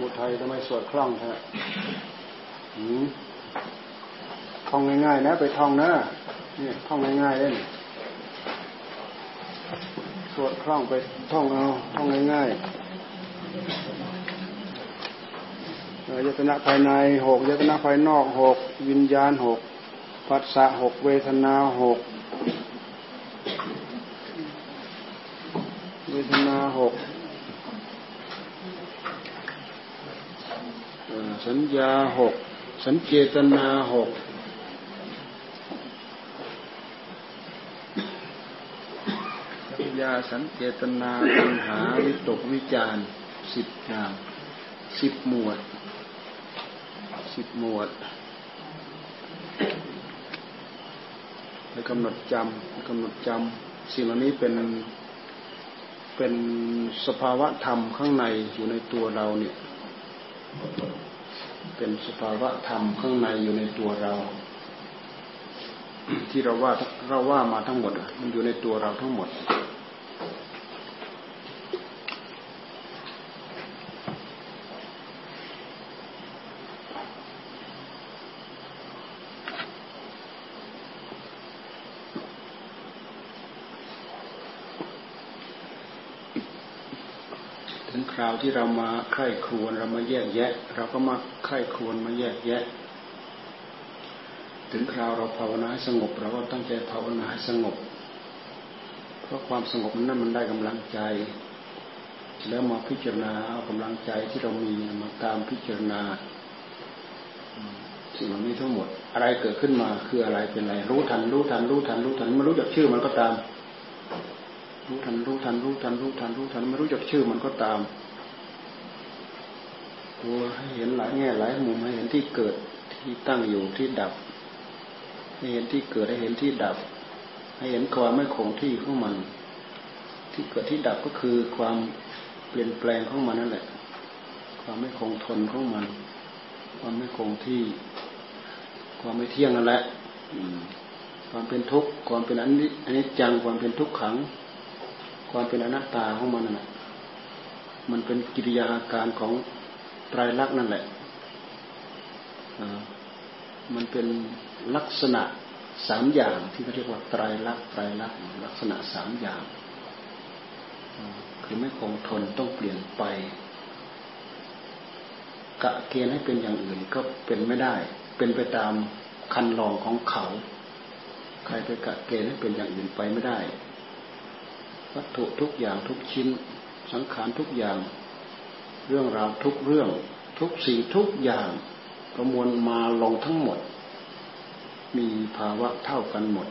มุทัยทำไมสวดคล่องแท้ท่องง่ายๆนะ ไปท่องนะนี่ท่องง่ายๆเล่นสวดคล่องไปท่องเอาท่องง่ายๆยตนะภายในหกยตนะภายนอกหกวิญญาณหกปัสสะหกเวทนาหกเวทนาหก สัญญาหกสัญเจตนาหกสัญญาสัญเจตนาปัญหาวิตกวิจารสิบอย่างสิบหมวดสิบหมวดให้กำหนดจำกำหนดจำสิ่งเหล่านี้เป็นเป็นสภาวะธรรมข้างในอยู่ในตัวเราเนี่ย เป็นสภาวะธรรมข้างในอยู่ในตัวเรา ที่เราว่าเราว่ามาทั้งหมดมันอยู่ในตัวเราทั้งหมดค ราวที่เรามาไข้ครวนเรามาแยกแยะ เราก็มาไข้ครวนมาแยกแยะ ถึงคราวเราภาวนาสงบ เราก็ตั้งใจภาวนาสงบ เพราะความสงบนั้นมันได้กำลังใจ แล้วมาพิจารณาเอากำลังใจที่เรามีมาตามพิจารณาสิ่งเหล่านี้ทั้งหมด อะไรเกิดขึ้นมาคืออะไรเป็นอะไรรู้ทัน รู้ทัน รู้ทัน รู้ทันไม่รู้จักชื่อมันก็ตามรู้ทันรู้ทันรู้ทันรู้ทันรู้ทันไม่รู้จักชื่อมันก็ตาม ให้เห็นหลายแง่หลายมุมให้เห็นที่เกิดที่ตั้งอยู่ที่ดับ ให้เห็นที่เกิดให้เห็นที่ดับ ให้เห็นความไม่คงที่ของมัน ที่เกิดที่ดับก็คือความเปลี่ยนแปลงของมันนั่นแหละ ความไม่คงทนของมัน ความไม่คงที่ ความไม่เที่ยงนั่นแหละความเป็นทุกข์ความเป็นอันนี้อันนี้จังความเป็นทุกขัง ความเป็นอนัตตาของมันนั่นแหละมันเป็นกิริยาอาการของ ไตรลักษณ์นั่นแหละมันเป็นลักษณะสามอย่างที่เขาเรียกว่าไตรลักษณ์ไตรลักษณ์ลักษณะสามอย่างคือไม่คงทนต้องเปลี่ยนไป กะเกณฑ์ให้เป็นอย่างอื่นก็เป็นไม่ได้ เป็นไปตามคันลองของเขา ใครไปกะเกณฑ์ให้เป็นอย่างอื่นไปไม่ได้ วัตถุทุกอย่างทุกชิ้น สังขารทุกอย่าง เรื่องราวทุกเรื่อง ทุกสิ่งทุกอย่างประมวลมาลงทั้งหมด มีภาวะเท่ากันหมด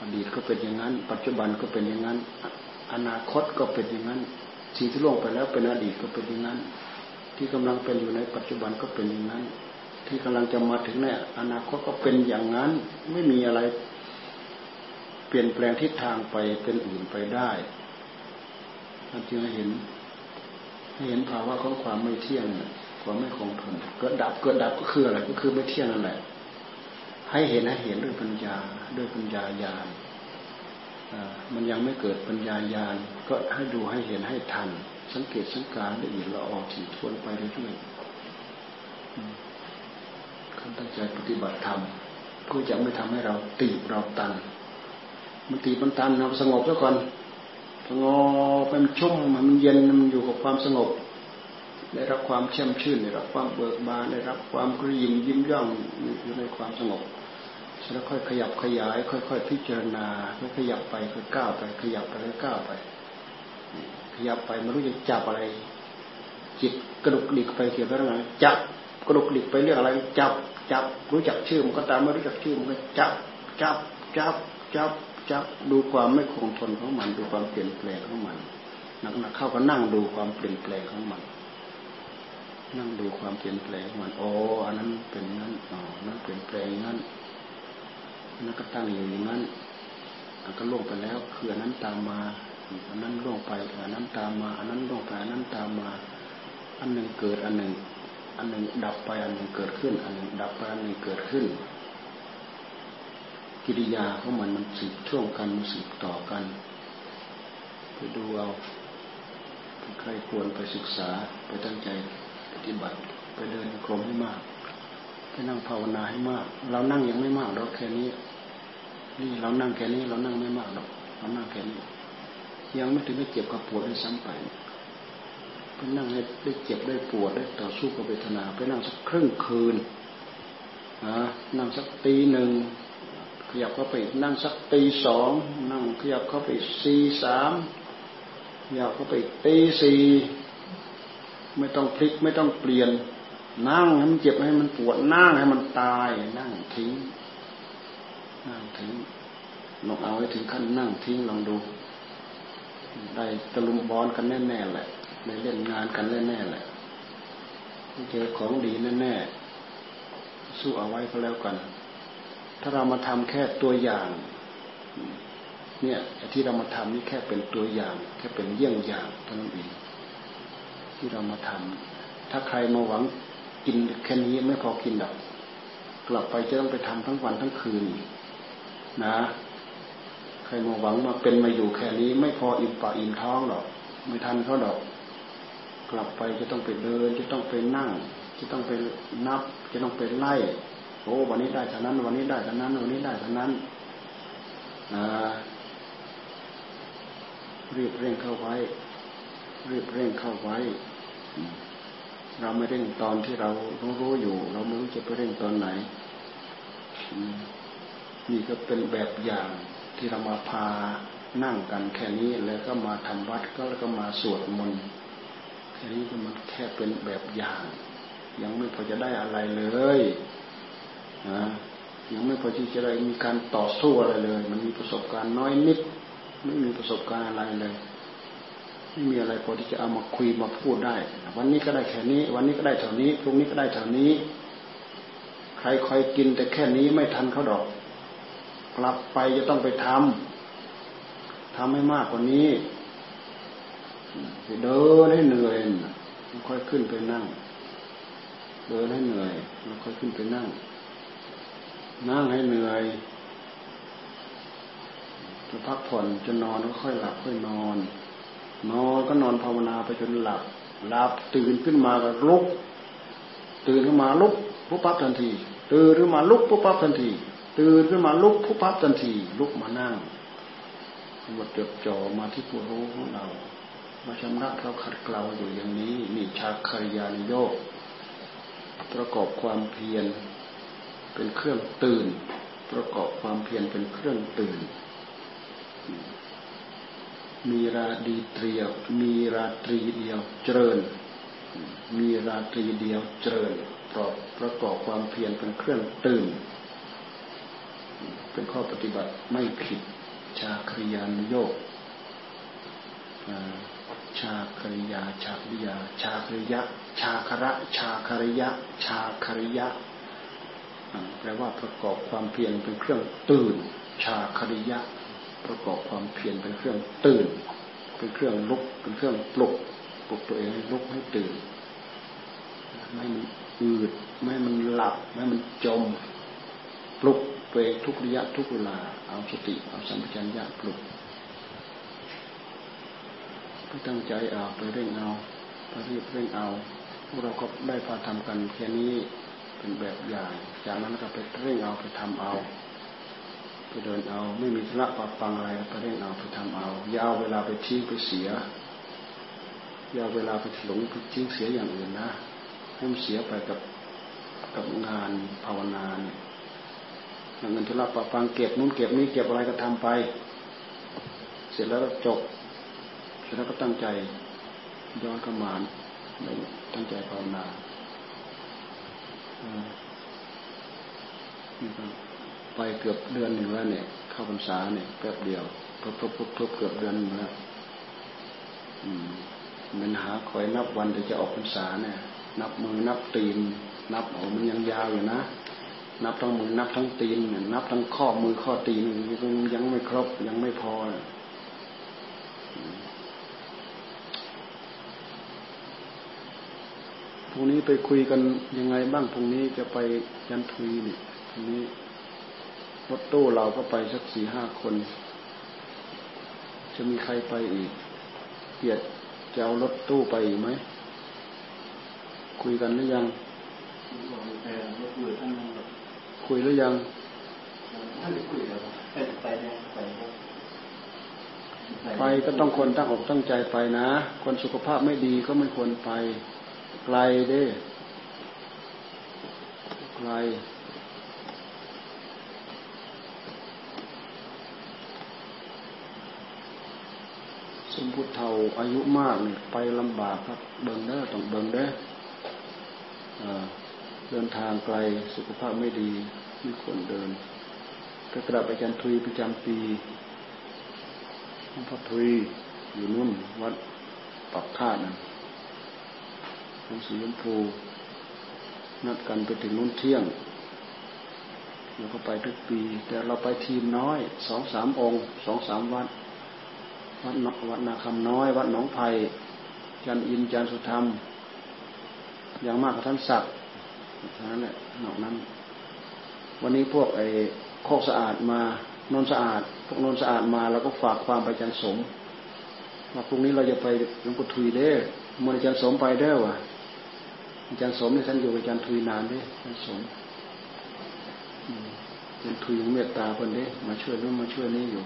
อดีตก็เป็นอย่างนั้น ปัจจุบันก็เป็นอย่างนั้น อนาคตก็เป็นอย่างนั้น สิ่งที่ล่วงไปแล้วเป็นอดีตก็เป็นอย่างนั้น ที่กำลังเป็นอยู่ในปัจจุบันก็เป็นอย่างนั้น ที่กำลังจะมาถึงในอนาคตก็เป็นอย่างนั้น ไม่มีอะไร เปลี่ยนแปลงทิศทางไปเป็นอื่นไปได้ ท่านจึงให้เห็นให้เห็นภาวะของความไม่เที่ยงความไม่คงทนเกิดดับเกิดดับก็คืออะไรก็คือไม่เที่ยงนั่นแหละ ให้เห็นให้เห็นด้วยปัญญาด้วยปัญญาญาณมันยังไม่เกิดปัญญาญาณก็ให้ดูให้เห็นให้ทัน สังเกตสังการละเอียดละออถี่ทวนไปเรื่อยๆขั้นตั้งใจปฏิบัติธรรมเพื่อจะไม่ทำให้เราตีบเราตันมันตีมันตันเราสงบซะก่อน งบมันชุ่มมันเย็นมันอยู่กับความสงบ ได้รับความเชื่อมชื่นได้รับความเบิกบานได้รับความกระยิมยิ้มย่องอยู่ในความสงบแล้วค่อยขยับขยาย ค่อย ๆ พิจารณาค่อยขยับไปค่อยก้าวไป ขยับไปค่อยก้าวไป ขยับไปไม่รู้จะจับอะไร จิตกระดุกดิกไปเกี่ยวกับอะไรจับกระดุกดิกไปเรื่องอะไร จับจับรู้จักชื่อมันก็ตามไม่รู้จักชื่อมันก็จับจับจับจับ จับดูความไม่คงทนของมันดูความเปลี่ยนแปลงของมันนักๆเข้าก็นั่งดูความเปลี่ยนแปลงของมัน นั่งดูความเปลี่ยนแปลงของมัน โอ้อันนั้นเป็นนั้นอ๋อนั้นเปลี่ยนแปลงนั้นนั้นก็ตั้งอยู่อย่างนั้นอันก็ล่วงไปแล้วคืออันนั้นตามมาอันนั้นล่วงไปอันนั้นตามมา อันนั้นล่วงไปอันนั้นตามมา อันหนึ่งเกิดอันหนึ่ง อันหนึ่งดับไปอันหนึ่งเกิดขึ้น อันหนึ่งดับไปอันหนึ่งเกิดขึ้น กิริยาของมันมันสืบช่วงกันมันสืบต่อกัน ไปดูเอาใครควรไปศึกษาไปตั้งใจปฏิบัติ ไปเดินกรมให้มากไปนั่งภาวนาให้มาก เรานั่งยังไม่มากเราแค่นี้ นี่เรานั่งแค่นี้ เรานั่งไม่มากหรอกเรานั่งแค่นี้ ยังไม่ถึงได้เจ็บกับปวดได้ซ้ำไปไปนั่งให้ได้เจ็บได้ปวดได้ต่อสู้กับเวทนา ไปนั่งสักครึ่งคืนนะนั่งสักตีหนึ่ง ขยับเข้าไปนั่งสักตีสองนั่งขยับเข้าไปสี่สามขยับเข้าไปตีสี่ไม่ต้องพลิกไม่ต้องเปลี่ยน นั่งให้มันเจ็บให้มันปวดนั่งให้มันตาย นั่งทิ้ง นั่งทิ้งลองเอาให้ถึงขั้นนั่งทิ้งลองดู ได้ตะลุมบอลกันแน่ๆแหละได้เล่นงานกันแน่ๆแหละเจอของดีแน่ๆสู้เอาไว้ก็แล้วกัน ถ้าเรามาทำแค่ตัวอย่าง เนี่ยที่เรามาทำนี่แค่เป็นตัวอย่าง แค่เป็นเยี่ยงอย่างเท่านั้นเองที่เรามาทำถ้าใครมาหวังกินแค่นี้ไม่พอกินดอกกลับไปจะต้องไปทำทั้งวันทั้งคืน นะ ใครมาหวังมาเป็นมาอยู่แค่นี้ ไม่พออิ่มปากอิ่มท้องหรอก ไม่ทันเขาดอก กลับไปจะต้องไปเดิน จะต้องไปนั่ง จะต้องไปนับ จะต้องไปไล่ โอ้วันนี้ได้เท่านั้น วันนี้ได้เท่านั้น วันนี้ได้เท่านั้นนะรีบเร่งเข้าไว้ รีบเร่งเข้าไว้ เราไม่เร่งตอนที่เรารู้รู้อยู่ เราไม่รู้จะไปเร่งตอนไหนนี่ก็เป็นแบบอย่างที่เรามาพานั่งกันแค่นี้แล้วก็มาทำวัดก็แล้วก็มาสวดมนต์แค่นี้ก็มันแค่เป็นแบบอย่าง ยังไม่พอจะได้อะไรเลย นะยังไม่พอที่จะได้มีการต่อสู้อะไรเลย มันมีประสบการณ์น้อยนิด ไม่มีประสบการณ์อะไรเลยไม่มีอะไรพอที่จะเอามาคุยมาพูดได้ วันนี้ก็ได้แค่นี้ วันนี้ก็ได้เท่านี้พรุ่งนี้ก็ได้เท่านี้ ใครคอยกินแต่แค่นี้ไม่ทันเขาดอก กลับไปจะต้องไปทำทำให้มากกว่านี้เดินให้เหนื่อยค่อยขึ้นไปนั่ง เดินให้เหนื่อยแล้วค่อยขึ้นไปนั่ง นั่งให้เหนื่อยจะพักผ่อนจะนอนก็ค่อยหลับค่อยนอน นอนก็นอนภาวนาไปจนหลับหลับตื่นขึ้นมาก็ลุก ตื่นขึ้นมาลุกปุ๊บปั๊บทันที ตื่นขึ้นมาลุกปุ๊บปั๊บทันที ตื่นขึ้นมาลุกปุ๊บปั๊บทันที ลุกมานั่งหมดจดจ่อมาที่ผู้รู้ของเรา มาชำระเราขัดเกลาอยู่อย่างนี้นี่ชาคายานโยก ประกอบความเพียร เป็นเครื่องตื่น ประกอบความเพียรเป็นเครื่องตื่น มีราดีเตรียว มีราตรีเดียวเจริญ มีราตรีเดียวเจริญประประกอบความเพียรเป็นเครื่องตื่น เป็นข้อปฏิบัติไม่ผิดชาคริยานโยกชาคริยา ชาคริยา ชาคริยะ ชาคระ ชาคริยะ ชาคริยะ แปลว่าประกอบความเพียรเป็นเครื่องตื่น ชาคริยะ ประกอบความเพียรเป็นเครื่องตื่น เป็นเครื่องลุก เป็นเครื่องปลุกปลุกตัวเองให้ลุกให้ตื่น ไม่มันอืด ไม่มันหลับ ไม่มันจม ปลุกตัวเองทุกระยะทุกเวลา เอาสติ เอาสัมปชัญญะปลุกไปตั้งใจเอาไปเร่งเอาไปรีบเร่งเอา พวกเราก็ได้พาทำกันแค่นี้ เป็นแบบอย่าง จากนั้นก็ไปเร่งเอาไปทำเอา ไปเดินเอาไม่มีธุระปะปังอะไรไปเร่งเอาไปทำเอาอย่าวเวลาไปทิ้งไปเสียอย่าเวลาไปหลงไปทิ้งเสียอย่างอื่นนะให้มันเสียไปกับกับงานภาวนาเนี่ยเงินธุระปะปังเก็บนู้นเก็บนี้เก็บอะไรก็ทำไป เสร็จแล้วจบเสร็จแล้วก็ตั้งใจย้อนกระมานตั้งใจภาวนา ไปเกือบเดือนหนึ่งแล้วเนี่ย เข้าพรรษาเนี่ยแป๊บเดียวพบพบพบพบเกือบเดือนแล้วมันหาคอยนับวันที่จะออกพรรษาเนี่ย นับมือนับตีน นับโอ้มันยังยาวอยู่นะนับทั้งมือนับทั้งตีนนับทั้งข้อมือข้อตีนยังไม่ครบยังไม่พอ พรุ่งนี้ไปคุยกันยังไงบ้างพรุ่งนี้จะไปยันทุยนี่พรุ่งนี้รถตู้เราก็ไปสักสี่ห้าคน จะมีใครไปอีกเกียรติจะเอารถตู้ไปอีกไหม คุยกันหรือยัง คุยหรือยังไปก็ต้องคนตั้งอกตั้งใจไปนะ คนสุขภาพไม่ดีก็ไม่ควรไป ไกลเด้ไกลสมพุทธเทาอายุมากเนี่ยไปลำบากครับ เบิงเด้อต้องเบิงเด้อเดินทางไกลสุขภาพไม่ดีม่ควรเดินก็กลับไปจันทุยประจำปีหลวงพ่อทุยอยู่นุ่นวัดปักคาดนะห ลงสีชมพูนัดกันไปถึงนุ่นเที่ยงเราก็ไปทุกปี แต่เราไปทีมน้อยสองสามองค์สองสามวัด วัดวัดนาคำน้อย วัดหนองไผ่จันอินจันสุธรรม อย่างมากกับท่านศักดิ์นั้นแหละนอกนั้น วันนี้พวกไอ้โคกสะอาดมานนสะอาด พวกนนสะอาดมาเราก็ฝากความไปจันสมว่าพรุ่งนี้เราจะไปหลวงปู่ทุยเด้อมันจันสมไปเด้อวะ อาจารย์สมเนี่ยท่านอยู่อาจารย์ทุยนานเด้อาจารย์สมอาจารย์ทุยเมตตาคนเด้มาช่วยนู่นมาช่วยนี่อยู่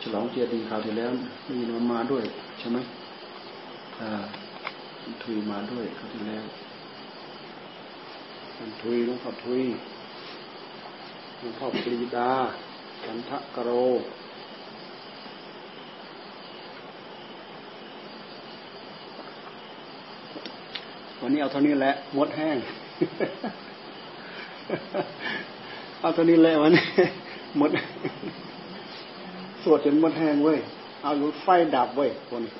ฉลองเจดีย์คราวที่แล้วได้ยินว่ามาด้วย ใช่ไหมอ่าทุยมาด้วยคราวที่แล้วอาจารย์ทุยหลวงพ่อทุยหลวงพ่อปรีดาจันทะกโร วันนี้เอาเท่านี้แหละมดแห้ง เอาเท่านี้แหละวันนี้มดสวดจนมดแห้งเว้ย เอายุดไฟดับเว้ยคนนี้